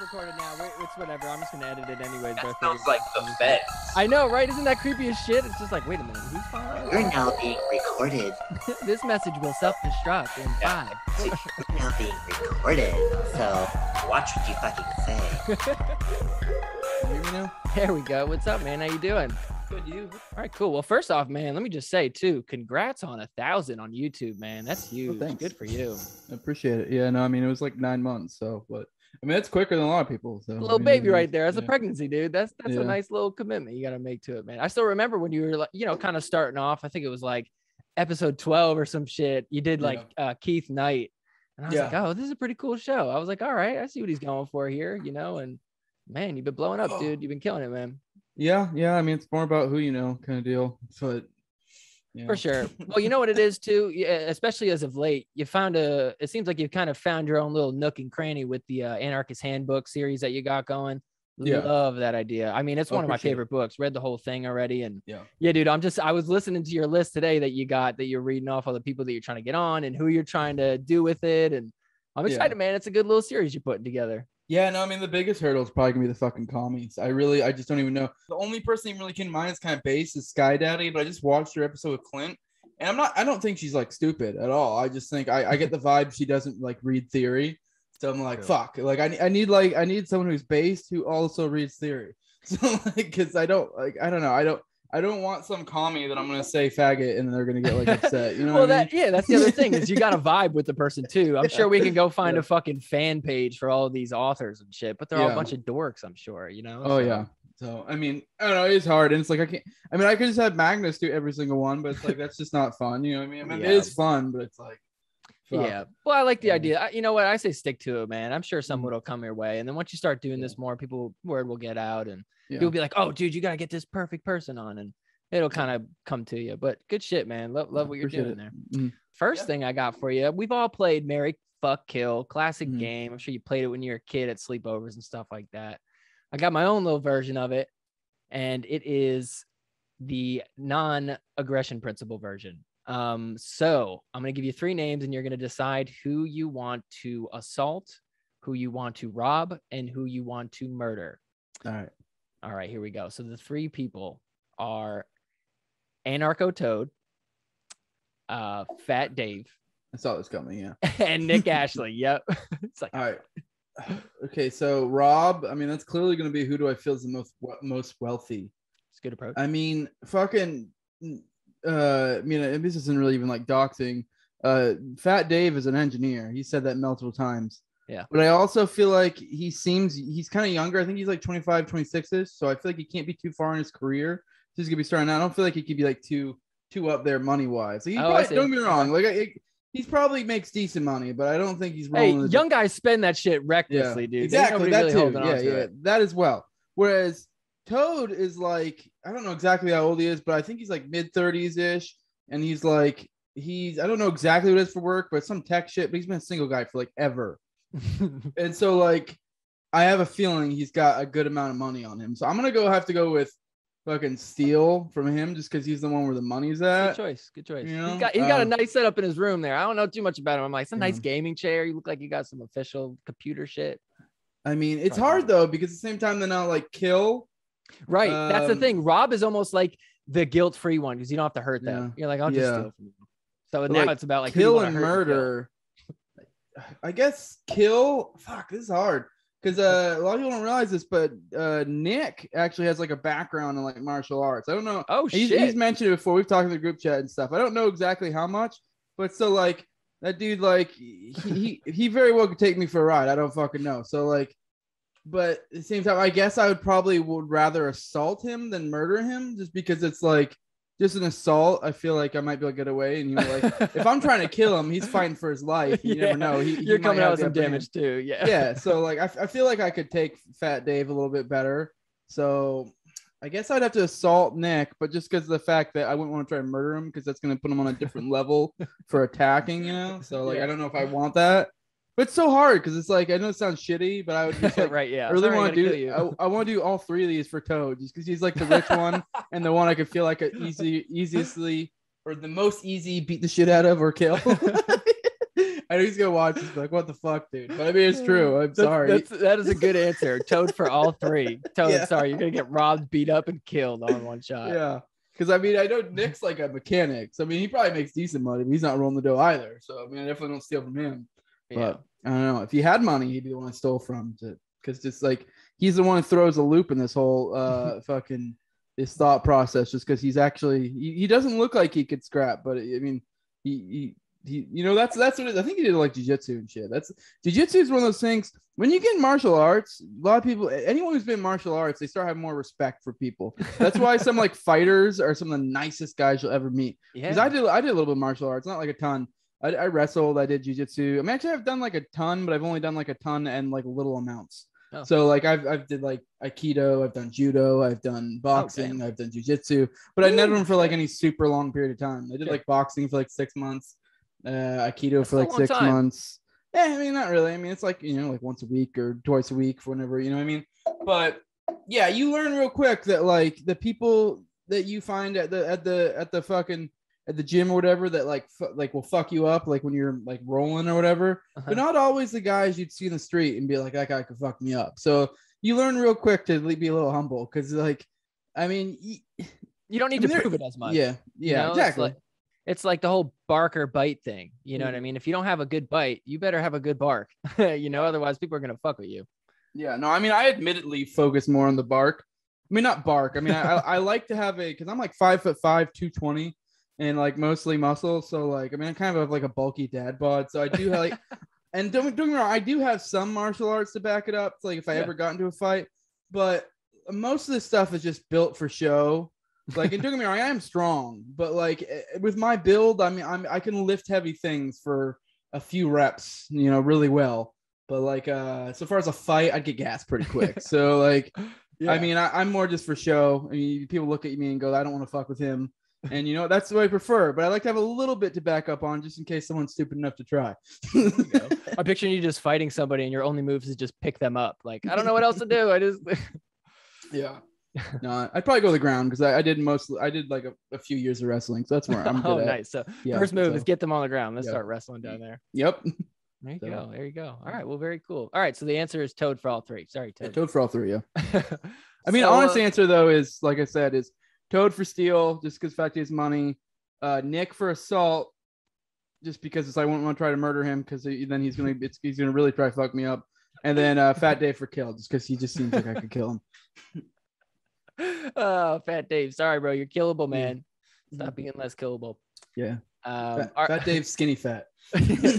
recorded now. Wait, It's whatever. I'm just gonna edit it anyways. That bro. sounds like the feds. I know, right? Isn't that creepy as shit? It's just like, wait a minute, who's following? You're now being recorded. this message will self-destruct in Yeah. five. So you're now being recorded. So watch what you fucking say. You hear me now? There we go. What's up, man? How you doing? Good, you. All right, cool. Well, first off, man, let me just say too, congrats on a thousand on YouTube, man. That's huge. thanks. Good for you. I appreciate it. Yeah, no, I mean it was like nine months, so but I mean it's quicker than a lot of people. So little I mean, baby right there. That's a pregnancy, dude. That's that's a nice little commitment you got to make to it, man. I still remember when you were like, you know, kind of starting off. I think it was like episode 12 or some shit. You did like uh Keith Knight. And I was like, oh, this is a pretty cool show. I was like, all right, I see what he's going for here, you know, and man, you've been blowing up, dude. You've been killing it, man. Yeah, yeah. I mean it's more about who you know, kind of deal. But yeah. For sure. Well, you know what it is too, especially as of late. You found a. It seems like you've kind of found your own little nook and cranny with the uh, Anarchist Handbook series that you got going. Yeah. Love that idea. I mean, it's Oh, one of my favorite books. Read the whole thing already, and Yeah. yeah, dude. I'm just. I was listening to your list today that you got that you're reading off all the people that you're trying to get on and who you're trying to do with it, and I'm Yeah. excited, man. It's a good little series you're putting together. Yeah, no, I mean the biggest hurdle is probably gonna be the fucking commies. I really, I just don't even know. The only person who really came to mind is kind of base is Sky Daddy, but I just watched her episode with Clint, and I'm not, I don't think she's like stupid at all. I just think I, I get the vibe she doesn't like read theory, so I'm like, fuck, like I, I need like I need someone who's based who also reads theory. So like, because I don't like, I don't know, I don't. I don't want some commie that I'm gonna say faggot and they're gonna get like upset. You know well, what I mean? yeah, that's the other thing is you got to vibe with the person too. I'm sure we can go find Yeah. a fucking fan page for all of these authors and shit, but they're all a bunch of dorks. I'm sure, you know. Oh so- yeah. So I mean, I don't know. It's hard, and it's like I can't. I mean, I could just have Magnus do every single one, but it's like that's just not fun. You know what I mean? I mean, Yeah. it is fun, but it's like, Yeah. Well, I like the idea. I- You know what? I say stick to it, man. I'm sure some Mhm. will come your way. And then once you start doing this more, people word will get out and Yeah. you'll be like, oh, dude, you got to get this perfect person on. And it'll kind of come to you. But good shit, man. Love, love what you're Appreciate doing it. there. Mhm. First Yeah. thing I got for you, we've all played Mary Fuck Kill, classic Mhm. game. I'm sure you played it when you were a kid at sleepovers and stuff like that. I got my own little version of it, and it is the non-aggression principle version. Um, so I'm gonna give you three names, and you're gonna decide who you want to assault, who you want to rob, and who you want to murder. All right. All right, here we go. So the three people are Anarcho Toad, uh, Fat Dave, I saw this coming. Yeah. and Nick Ashley. Yep. it's like All right. Okay, so Rob. I mean, that's clearly going to be who do I feel is the most most wealthy. it's a good approach. I mean, fucking. Uh, I mean, this isn't really even like doxing. Uh, Fat Dave is an engineer. He said that multiple times. Yeah. But I also feel like he seems he's kind of younger. I think he's like 25, 26 ish. So I feel like he can't be too far in his career. He's gonna be starting out. I don't feel like he could be like too too up there money wise. He Oh, probably, don't get me wrong. Like I, he's probably makes decent money, but I don't think he's Hey, young guys spend that shit recklessly, dude. Ain't Exactly. That really too. Yeah, yeah. That as well. Whereas Toad is like, I don't know exactly how old he is, but I think he's like mid 30s ish. And he's like, he's, I don't know exactly what it is for work, but some tech shit, but he's been a single guy for like ever. And so, like, I have a feeling he's got a good amount of money on him. So I'm going to go have to go with fucking steal from him just because he's the one where the money's at. Good choice. Good choice. you he's know, got he's got a um, nice setup in his room there. I don't know too much about him. I'm like, it's a nice Yeah. gaming chair. You look like you got some official computer shit. I mean, it's Probably hard not. though because at the same time, they're not like kill. Right. That's the Um, thing. Rob is almost like the guilt-free one because you don't have to hurt them. Yeah. You're like, I'll just Yeah. steal from you. So But, now like, it's about like kill and kill. murder. I guess kill. Fuck, this is hard because uh, a lot of people don't realize this, but uh, Nick actually has like a background in like martial arts. I don't know. Oh He's, shit. he's mentioned it before. We've talked in the group chat and stuff. I don't know exactly how much, but so like that dude, like he he, he very well could take me for a ride. I don't fucking know. So like, but at the same time, I guess I would probably would rather assault him than murder him, just because it's like just an assault. I feel like I might be able to get away. And you know, like if I'm trying to kill him, he's fighting for his life. You Yeah, never know. He, he You're might coming out with some damage too. Yeah. yeah so like I, I feel like i could take fat dave a little bit better so i guess i'd have to assault nick but just because of the fact that i wouldn't want to try and murder him because that's going to put him on a different level for attacking you know so like Yeah. i don't know if i want that but it's so hard because it's like i know it sounds shitty but i would just like right. Yeah. I really want gotta do. you. I, I want to do all three of these for Toad, just because he's like the rich one and the one I could feel like a easy, easiestly or the most easy beat the shit out of or kill. I know he's gonna watch this, like, what the fuck, dude? But I mean, it's true. I'm That's- sorry. That's, that is a good answer. Toad for all three. Toad, Yeah. sorry, you're gonna get robbed, beat up, and killed all in one shot. yeah, because I mean, I know Nick's like a mechanic, so I mean, he probably makes decent money, but he's not rolling the dough either. So I mean, I definitely don't steal from him. Yeah. But I don't know if he had money, he'd be the one I stole from. To because just like he's the one who throws a loop in this whole uh fucking this thought process, just because he's actually he, he doesn't look like he could scrap, but I mean he he. He, you know that's that's what it, I think he did like jujitsu and shit. That's jujitsu is one of those things. When you get martial arts, a lot of people, anyone who's been in martial arts, they start having more respect for people. That's why some like fighters are some of the nicest guys you'll ever meet. Yeah. Because I did I did a little bit of martial arts, not like a ton. I, I wrestled, I did jujitsu. I mean, actually, I've done like a ton, but I've only done like a ton and like little amounts. Oh. So like I've I've did like aikido, I've done judo, I've done boxing, I've done jujitsu, but I never done for like any super long period of time. I did Sure. like boxing for like six months, uh, aikido That's for like six time. months. Yeah, I mean, not really. I mean, it's like you know, like once a week or twice a week for whenever you know what I mean. But yeah, you learn real quick that like the people that you find at the at the at the fucking at the gym or whatever that like fu- like will fuck you up like when you're like rolling or whatever Uh-huh. but not always the guys you'd see in the street and be like that guy could fuck me up so you learn real quick to be a little humble because like i mean y- you don't need I mean, to prove it as much. yeah you yeah know? It's exactly like- It's like the whole bark or bite thing. You know what I Mhm. mean? If you don't have a good bite, you better have a good bark. you know, otherwise people are gonna fuck with you. Yeah, no, I mean, I admittedly focus more on the bark. I mean, not bark. I mean, I, I, I like to have a because I'm like five foot five, two twenty, and like mostly muscle. So like, I mean, I kind of have like a bulky dad bod. So I do have like, and don't, don't get me wrong, I do have some martial arts to back it up. Like if I Yeah. ever got into a fight, but most of this stuff is just built for show. Like, and don't get me wrong, I am strong, but like eh, with my build, I mean, I'm I can lift heavy things for a few reps, you know, really well. But like, uh, so far as a fight, I'd get gas pretty quick. so like, I mean, I, I'm more just for show. I mean, people look at me and go, I don't want to fuck with him. And you know, that's what I prefer. But I like to have a little bit to back up on just in case someone's stupid enough to try. I picture you just fighting somebody and your only moves is just pick them up. Like, I don't know what else to do. I just yeah. No, I'd probably go to the ground because I, I did mostly, I did like a, a few years of wrestling. So that's where I'm good oh at. nice. So Yeah, first move so- is get them on the ground. Let's Yeah. start wrestling down there. Yep. There you So- go. There you go. All right. Well, very cool. All right. So the answer is Toad for all three. Sorry, Yeah, Toad. Toad for all three. Yeah. I mean, So, honest uh, answer though is like I said, is Toad for steal just because fact he has money. Uh, Nick for assault, just because it's I wouldn't want to try to murder him because then he's gonna it's, he's gonna really try to fuck me up. And then uh, Fat Dave for kill, just because he just seems like I could kill him. oh, Fat Dave. Sorry, bro. You're killable, Yeah. man. Stop being less killable. Yeah, Um, Fat, all Fat Dave's skinny fat.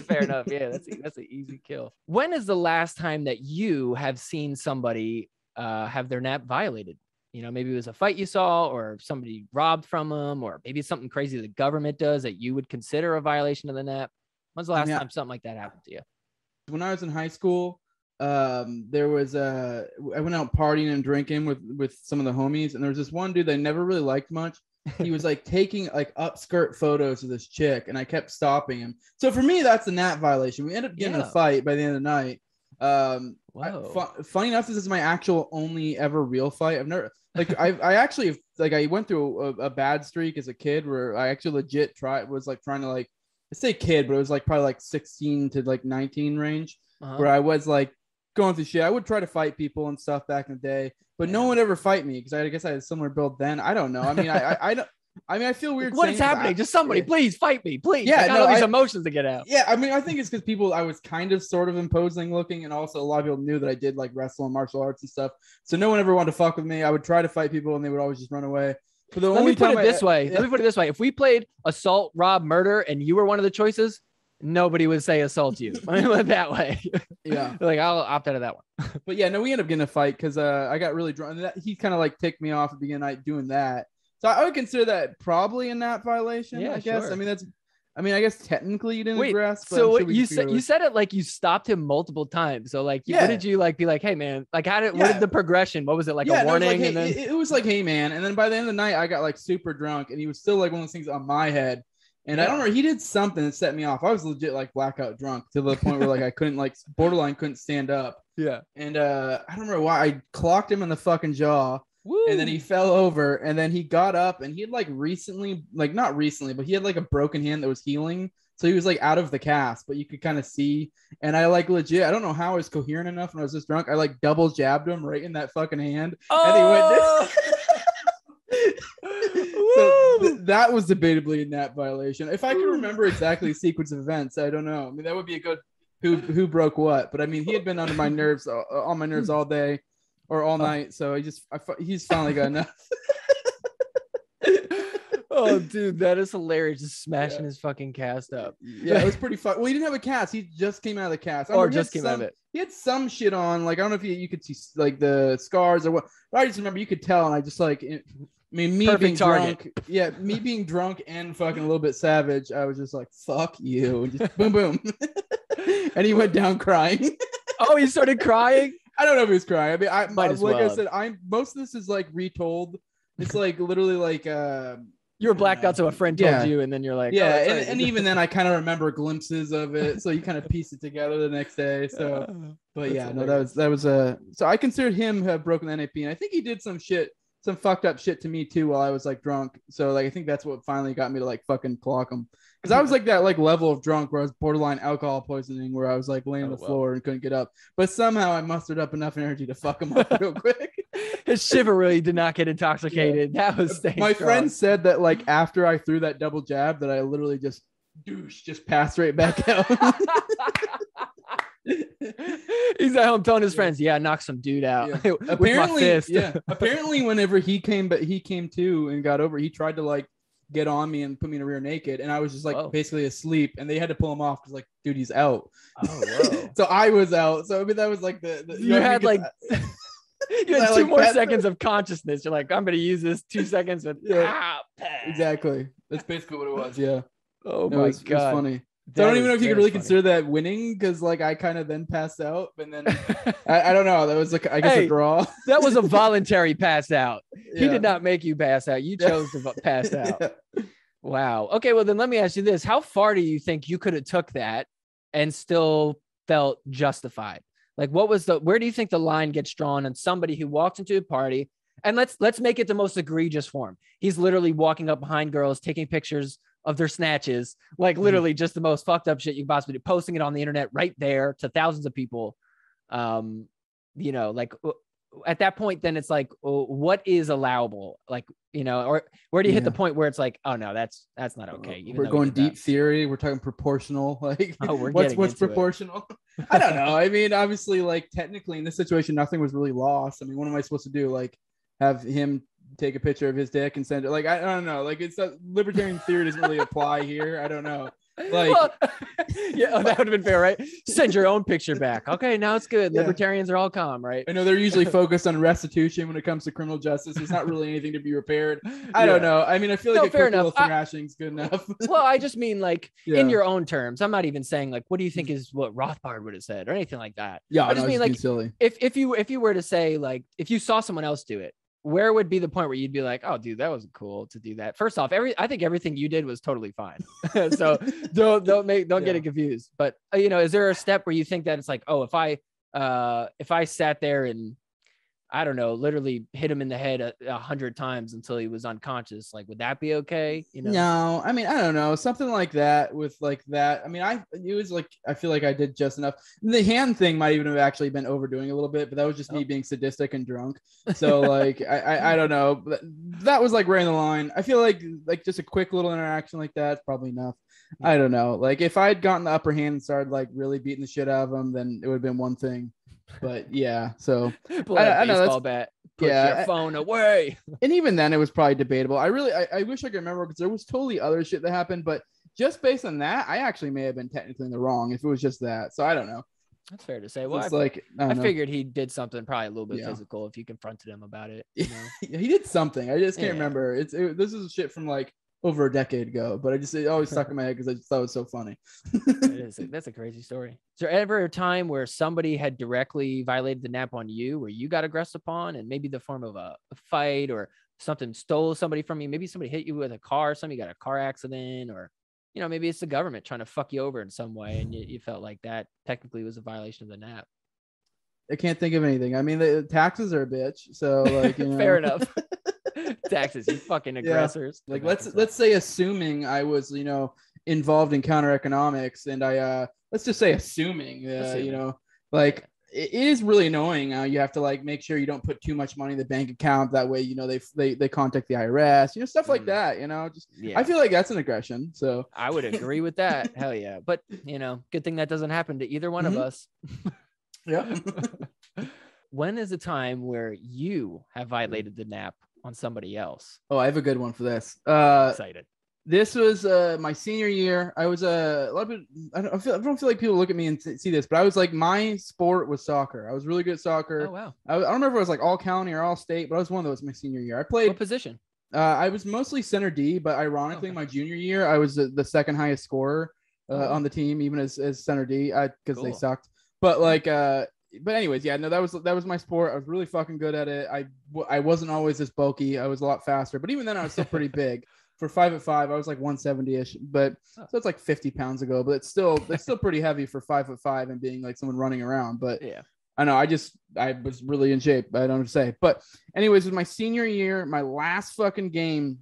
Fair enough. Yeah, that's that's an easy kill. When is the last time that you have seen somebody uh, have their nap violated? You know, maybe it was a fight you saw, or somebody robbed from them, or maybe it's something crazy the government does that you would consider a violation of the nap. When's the last Yeah. time something like that happened to you? when I was in high school, um, there was uh, I went out partying and drinking with with some of the homies, and there was this one dude that I never really liked much. He was like taking like upskirt photos of this chick, and I kept stopping him. So for me, that's a nap violation. We ended up getting Yeah. a fight by the end of the night. Um, I- fu- funny enough, this is my actual only ever real fight. I've never like I I actually like I went through a, a bad streak as a kid where I actually legit tried was like trying to like I say kid, but it was like probably like 16 to like 19 range Uh-huh. where I was like going through shit. I would try to fight people and stuff back in the day, but no one would ever fight me because I guess I had a similar build then. I don't know. I mean, I I, I don't. I mean, I feel weird. What is happening? I- Just somebody, please fight me, please. Yeah, I got no, all these I- emotions to get out. Yeah, I mean, I think it's because people I was kind of sort of imposing looking, and also a lot of people knew that I did like wrestle and martial arts and stuff. So no one ever wanted to fuck with me. I would try to fight people, and they would always just run away. But the Let only me put it I- this way. Let me put it this way. If we played assault, rob, murder, and you were one of the choices, nobody would say assault you. Let me put it that way. Yeah. like I'll opt out of that one. But yeah, no, we ended up getting a fight because uh, I got really drunk. And that, he kind of like ticked me off at the beginning of the night doing that. So I would consider that probably a nap violation. Yeah, I guess. sure. I mean, that's. I mean, I guess technically you didn't Wait, aggress. So you said you it said it like you stopped him multiple times. So like, Yeah. what did you like? Be like, hey man, like how did what did the progression? What was it like yeah, a no, it was warning? like, hey, and then it, it was like, hey man, and then by the end of the night, I got like super drunk, and he was still like one of those things on my head, and I don't remember. He did something that set me off. I was legit like blackout drunk to the point where like I couldn't like borderline couldn't stand up, yeah, and uh I don't remember why I clocked him in the fucking jaw, and then he fell over and then he got up and he had like recently like not recently but he had like a broken hand that was healing. So he was like out of the cast but you could kind of see. And i like legit i don't know how i was coherent enough when i was just drunk. I like double jabbed him right in that fucking hand Oh! so th- that was debatably a nap violation. If i can remember exactly the sequence of events i don't know. I mean that would be a good who who broke what but i mean he had been under my nerves uh, on my nerves all day or all oh. night so he just I, he's finally got enough oh, dude, that is hilarious. Just smashing Yeah. his fucking cast up. Yeah, it was pretty fun. Well, he didn't have a cast. He just came out of the cast. I Or had just came out of some- it. He had some shit on. Like I don't know if you, you could see like the scars or what. But I just remember you could tell, and I just like. It, I mean, me Perfect being target. drunk. Yeah, me being drunk and fucking a little bit savage. I was just like, "Fuck you!" And just boom, boom. and he went down crying. Oh, he started crying. I don't know if he was crying. I mean, I Might like I said, I'm most of this is like retold. It's like literally like. uh You were blacked out, so a friend told Yeah. you, and then you're like, yeah, oh, and, and even then, I kind of remember glimpses of it, so you kind of piece it together the next day. So, but That's yeah, no, that was that was a. so I considered him have broken the NAP, and I think he did some shit, some fucked up shit to me too while I was like drunk. So like, I think that's what finally got me to like fucking clock him, because I was like that like level of drunk where I was borderline alcohol poisoning, where I was like laying oh, on Oh, the wow. floor and couldn't get up, but somehow I mustered up enough energy to fuck him up real quick. his shiver really did not get intoxicated. That was My strong. friend said that like after I threw that double jab, that I literally just douche, just passed right back out. He's at home telling his friends, "Yeah, knock some dude out Yeah. apparently, yeah. Apparently, whenever he came, but he came to and got over, he tried to like get on me and put me in a rear naked, and I was just like basically asleep, and they had to pull him off because like, dude, he's out. Oh, so I was out. So I mean, that was like the, the You know had, like. you had I two like more seconds of consciousness. You're like, I'm gonna use this two seconds with Yeah. ah, exactly. That's basically what it was. Yeah. Oh No, my it's, god. It's funny. That I don't even know if you could really funny. consider that winning because like I kind of then passed out, and then I, I don't know. That was like I guess Hey, a draw. that was a voluntary pass out. He did not make you pass out. You chose to pass out. Yeah. Wow. Okay, well then let me ask you this. How far do you think you could have took that and still felt justified? Like what was the where do you think the line gets drawn on somebody who walks into a party and let's let's make it the most egregious form. He's literally walking up behind girls, taking pictures of their snatches, like mm-hmm. literally just the most fucked up shit you could possibly do, posting it on the internet right there to thousands of people. Um, you know, like uh, at that point, then it's like, oh, what is allowable? Like, you know, or where do you hit the point where it's like, oh no, that's that's not okay. Uh, even we're though we going that. deep theory. We're talking proportional. Like Oh, what's what's proportional? I don't know. I mean, obviously, like technically in this situation, nothing was really lost. I mean, what am I supposed to do? Like have him take a picture of his dick and send it? Like I, I don't know. Like it's a libertarian theory doesn't really apply here. I don't know. Like- Well, yeah, oh, that would have been fair, right? Send your own picture back. Okay, now it's good. Yeah. Libertarians are all calm, right? I know they're usually focused on restitution when it comes to criminal justice. It's not really anything to be repaired. I don't know. I mean, I feel No, like a fair enough. I- thrashing is good enough. Well, I just mean like Yeah. in your own terms. I'm not even saying like, what do you think is what Rothbard would have said or anything like that. yeah, I just no, mean, like, silly. if if you if you were to say like if you saw someone else do it where would be the point where you'd be like oh dude that wasn't cool to do that. First off every i think everything you did was totally fine. So don't don't make don't get it confused. But uh, you know is there a step where you think that it's like oh if i uh if i sat there and i don't know literally hit him in the head a, a hundred times until he was unconscious like would that be okay you know No, I mean, I don't know. Something like that with like that. I mean, I it was like I feel like I did just enough. The hand thing might even have actually been overdoing a little bit, but that was just me Oh. being sadistic and drunk. So like I, I I don't know. But that was like right in the line. I feel like like just a quick little interaction like that's probably enough. I don't know. Like if I had gotten the upper hand and started like really beating the shit out of him, then it would have been one thing. But yeah, so Pull I- that I know, baseball bat put yeah, your phone away and even then it was probably debatable. I really I, I wish I could remember because there was totally other shit that happened, but just based on that, I actually may have been technically in the wrong if it was just that. So I don't know. that's fair to say well it's I, like I, I figured he did something probably a little bit Yeah. physical if you confronted him about it you know? he did something. I just can't Yeah. remember. It's it, this is shit from like over a decade ago, but I just it always stuck in my head because I just thought it was so funny. is. That's a crazy story. Is there ever a time where somebody had directly violated the nap on you, where you got aggressed upon, and maybe the form of a, a fight or something stole somebody from you? Maybe somebody hit you with a car, somebody got a car accident, or you know, maybe it's the government trying to fuck you over in some way, and you, you felt like that technically was a violation of the nap. I can't think of anything. I mean, the taxes are a bitch. So like, you know, Fair enough. Taxes, you fucking Yeah. aggressors. Like Come let's let's say assuming I was you know involved in counter economics and I uh let's just say assuming, uh, you know like it is really annoying. Uh, you have to like make sure you don't put too much money in the bank account. That way, you know they they they contact the IRS. You know stuff like Mm. that. You know, just Yeah. I feel like that's an aggression. So I would agree with that. Hell yeah. But you know, good thing that doesn't happen to either one Mhm. of us. yeah. When is a time where you have violated the nap on somebody else? oh, I have a good one for this. Uh, Excited. this was uh my senior year. I was uh, a lot of it. I don't I feel I don't feel like people look at me and see this, but I was like my sport was soccer. I was really good at soccer. Oh wow. I, I don't remember if it was like all county or all state, but I was one of those my senior year. I played. What position? Uh, I was mostly center D, but ironically, Okay. my junior year, I was the, the second highest scorer uh, Oh, on the team, even as, as center D, because they sucked. But like, uh, but anyways, yeah, no, that was that was my sport. I was really fucking good at it. I I wasn't always this bulky. I was a lot faster, but even then, I was still pretty big. For five at five, I was like 170 ish, but so it's like 50 pounds ago. But it's still it's still pretty heavy for five foot five and being like someone running around. But Yeah. I know I just I was really in shape. I don't know what to say. But anyways, it was my senior year, my last fucking game.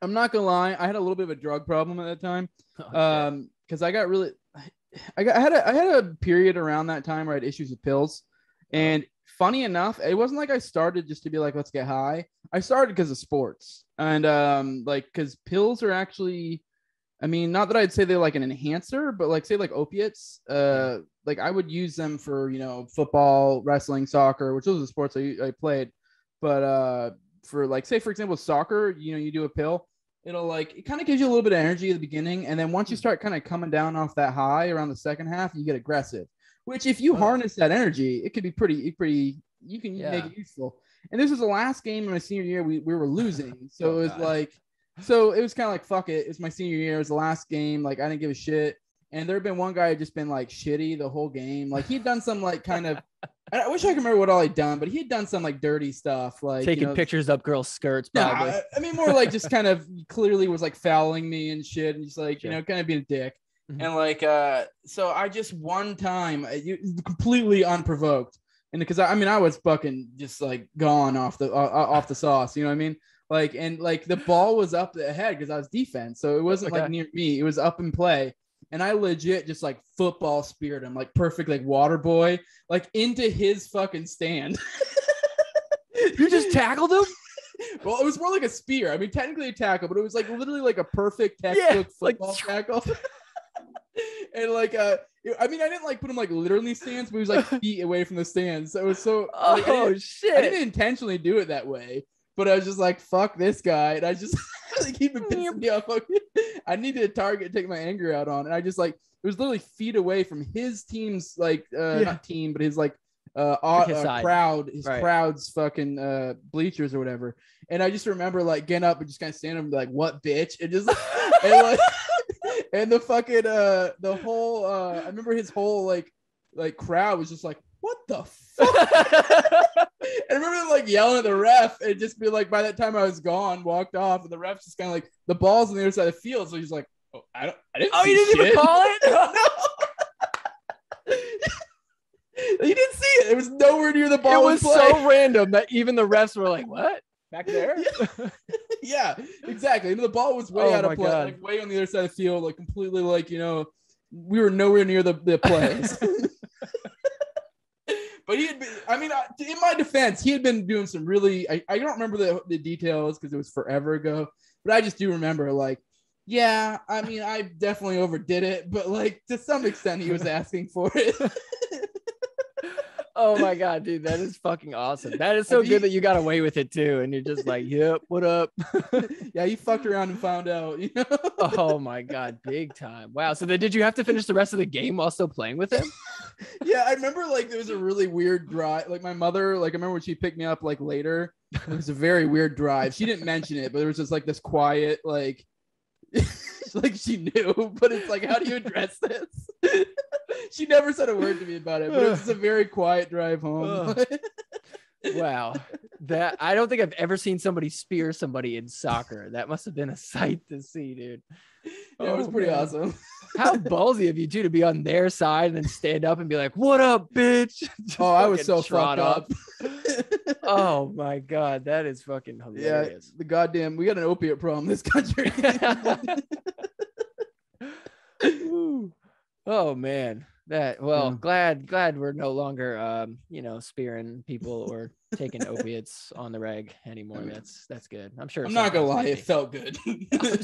I'm not gonna lie, I had a little bit of a drug problem at that time. Oh. Um, because I got really, I got I had a I had a period around that time where I had issues with pills, and funny enough, it wasn't like I started just to be like let's get high. I started because of sports, and um, like because pills are actually. I mean, not that I'd say they're like an enhancer, but like say like opiates, uh, like I would use them for you know football, wrestling, soccer, which those are the sports I, I played. But uh, for like say for example soccer, you know you do a pill, it'll like it kind of gives you a little bit of energy at the beginning, and then once you hmm. start kind of coming down off that high around the second half, you get aggressive. Which if you Oh. harness that energy, it could be pretty pretty. You can make it useful. And this was the last game in my senior year. We, we were losing, so Oh, it was God. like so it was kind of like fuck it. It's my senior year. It was the last game. Like I didn't give a shit. And there had been one guy had just been like shitty the whole game. Like he'd done some like kind of. I wish I could remember what all he'd done, but he had done some like dirty stuff, like you Taking know- pictures up girls' skirts, probably. I, I mean more like just kind of clearly was like fouling me and shit, and just like you know kind of being a dick. Mhm. And like uh, so I just one time you completely unprovoked, and because I, I mean I was fucking just like gone off the uh, off the sauce, you know what I mean? Like and like the ball was up ahead because I was defense, so it wasn't like near me. It was up in play, and I legit just like football speared him, like perfect, like water boy, like into his fucking stand. you just tackled him? Well, it was more like a spear. I mean, technically a tackle, but it was like literally like a perfect Yeah, textbook like- football tackle. and like, uh, I mean, I didn't like put him like literally stands, but he was like feet away from the stands. So it was so. like, I, Oh didn't, shit. I didn't intentionally do it that way, but I was just like, "Fuck this guy," and I just like keep it pissing me off. I needed a target to take my anger out on, and I just like it was literally feet away from his team's like uh, Yeah. not team, but his like uh, au- his uh crowd, his Right. crowd's fucking uh bleachers or whatever. And I just remember like getting up and just kind of standing up and be like, "What, bitch?" And just and like and the fucking uh the whole uh I remember his whole like like crowd was just like, "What the fuck?" And I remember like yelling at the ref and just be like, by that time I was gone, walked off, and the ref's just kind of like the ball's on the other side of the field, so he's like, "Oh, I don't, I didn't." oh, see you didn't shit." even call it? You didn't see it. It was nowhere near the ball. It was so random that even the refs were like, "What? Back there?" yeah, exactly. And the ball was way Oh out of play, God. like way on the other side of the field, like completely like you know, we were nowhere near the the plays. But he had been. I mean, in my defense, he had been doing some really. I, I don't remember the the details because it was forever ago, but I just do remember like. Yeah, I mean, I definitely overdid it, but like to some extent, he was asking for it. oh my god, dude, that is fucking awesome. That is so Have you- good that you got away with it too, and you're just like, "Yep, what up?" yeah, you fucked around and found out, you know. oh my god, big time! Wow. So then, did you have to finish the rest of the game while still playing with him? yeah, I remember like there was a really weird drive. Like my mother, like I remember when she picked me up like later, it was a very weird drive. She didn't mention it, but there was just like this quiet, like like she knew, but it's like, how do you address this? She never said a word to me about it, but it was a very quiet drive home. Wow, that I don't think I've ever seen somebody spear somebody in soccer. That must have been a sight to see, dude. Yeah, it was Oh, pretty man. awesome. How ballsy of you too to be on their side and then stand up and be like, "What up, bitch?" Just oh, I was so fucked up. Oh my god, that is fucking yeah, hilarious. the goddamn, we got an opiate problem in this country. Oh man, that well, Yeah. glad glad we're no longer um, you know, spearing people or taking opiates on the reg anymore. That's that's good. I'm sure. I'm not gonna lie, it felt good.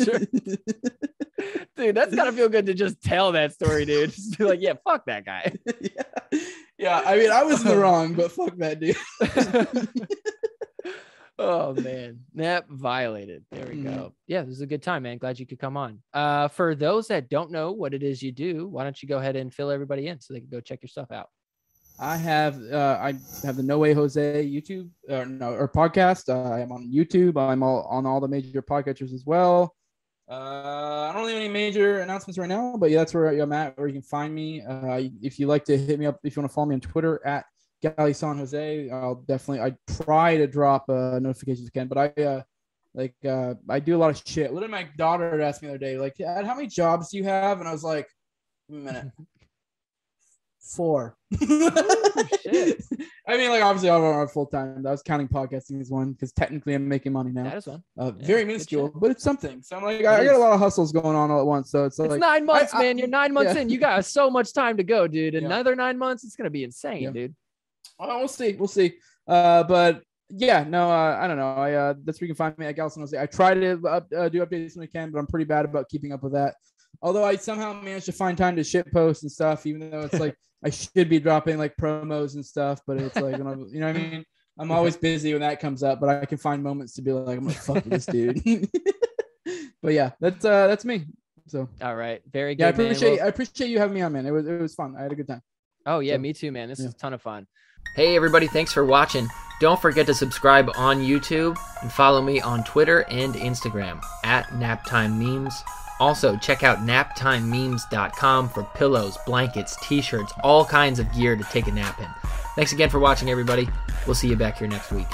sure. dude. That's gotta feel good to just tell that story, dude. Just be like, yeah, fuck that guy. yeah. yeah, I mean, I was in the wrong, but fuck that dude. Oh man, nap violated. There we Mhm. go. Yeah, this is a good time, man. Glad you could come on. Uh, for those that don't know what it is you do, why don't you go ahead and fill everybody in so they can go check your stuff out? I have uh, I have the No Way Jose YouTube or no or podcast. Uh, I am on YouTube. I'm all on all the major podcatchers as well. Uh, I don't have any major announcements right now, but yeah, that's where I'm at. Where you can find me. Uh, if you like to hit me up, if you want to follow me on Twitter at Gally San Jose, I'll definitely. I try to drop uh, notifications again, but I uh, like uh, I do a lot of shit. Literally, my daughter had asked me the other day, like, "Dad, how many jobs do you have?" And I was like, "Wait a minute." Four. shit. I mean, like obviously, I'm on full time. I was counting podcasting as one because technically I'm making money now. That is one. Uh, yeah, very minuscule, but it's something. So I'm like, It I, I got a lot of hustles going on all at once. So it's It's like, nine months, I- man. You're nine months yeah. in. You got so much time to go, dude. Yeah. Another nine months, it's gonna be insane, Yeah. dude. Oh, we'll see, we'll see. Uh, but yeah, no, uh, I don't know. I uh, that's where you can find me at Galson Jose. I try to up, uh, do updates when I can, but I'm pretty bad about keeping up with that. Although I somehow managed to find time to shit post and stuff, even though it's like I should be dropping like promos and stuff, but it's like you know what I mean. I'm always busy when that comes up, but I can find moments to be like, I'm gonna fuck this dude. but yeah, that's uh, that's me. So All right, very good. yeah, I appreciate Well- I appreciate you having me on, man. It was it was fun. I had a good time. Oh yeah, So, me too, man. This yeah. is a ton of fun. Hey everybody, thanks for watching. Don't forget to subscribe on YouTube and follow me on Twitter and Instagram at Naptime Memes. Also, check out naptimememes.com for pillows, blankets, t-shirts, all kinds of gear to take a nap in. Thanks again for watching everybody. We'll see you back here next week.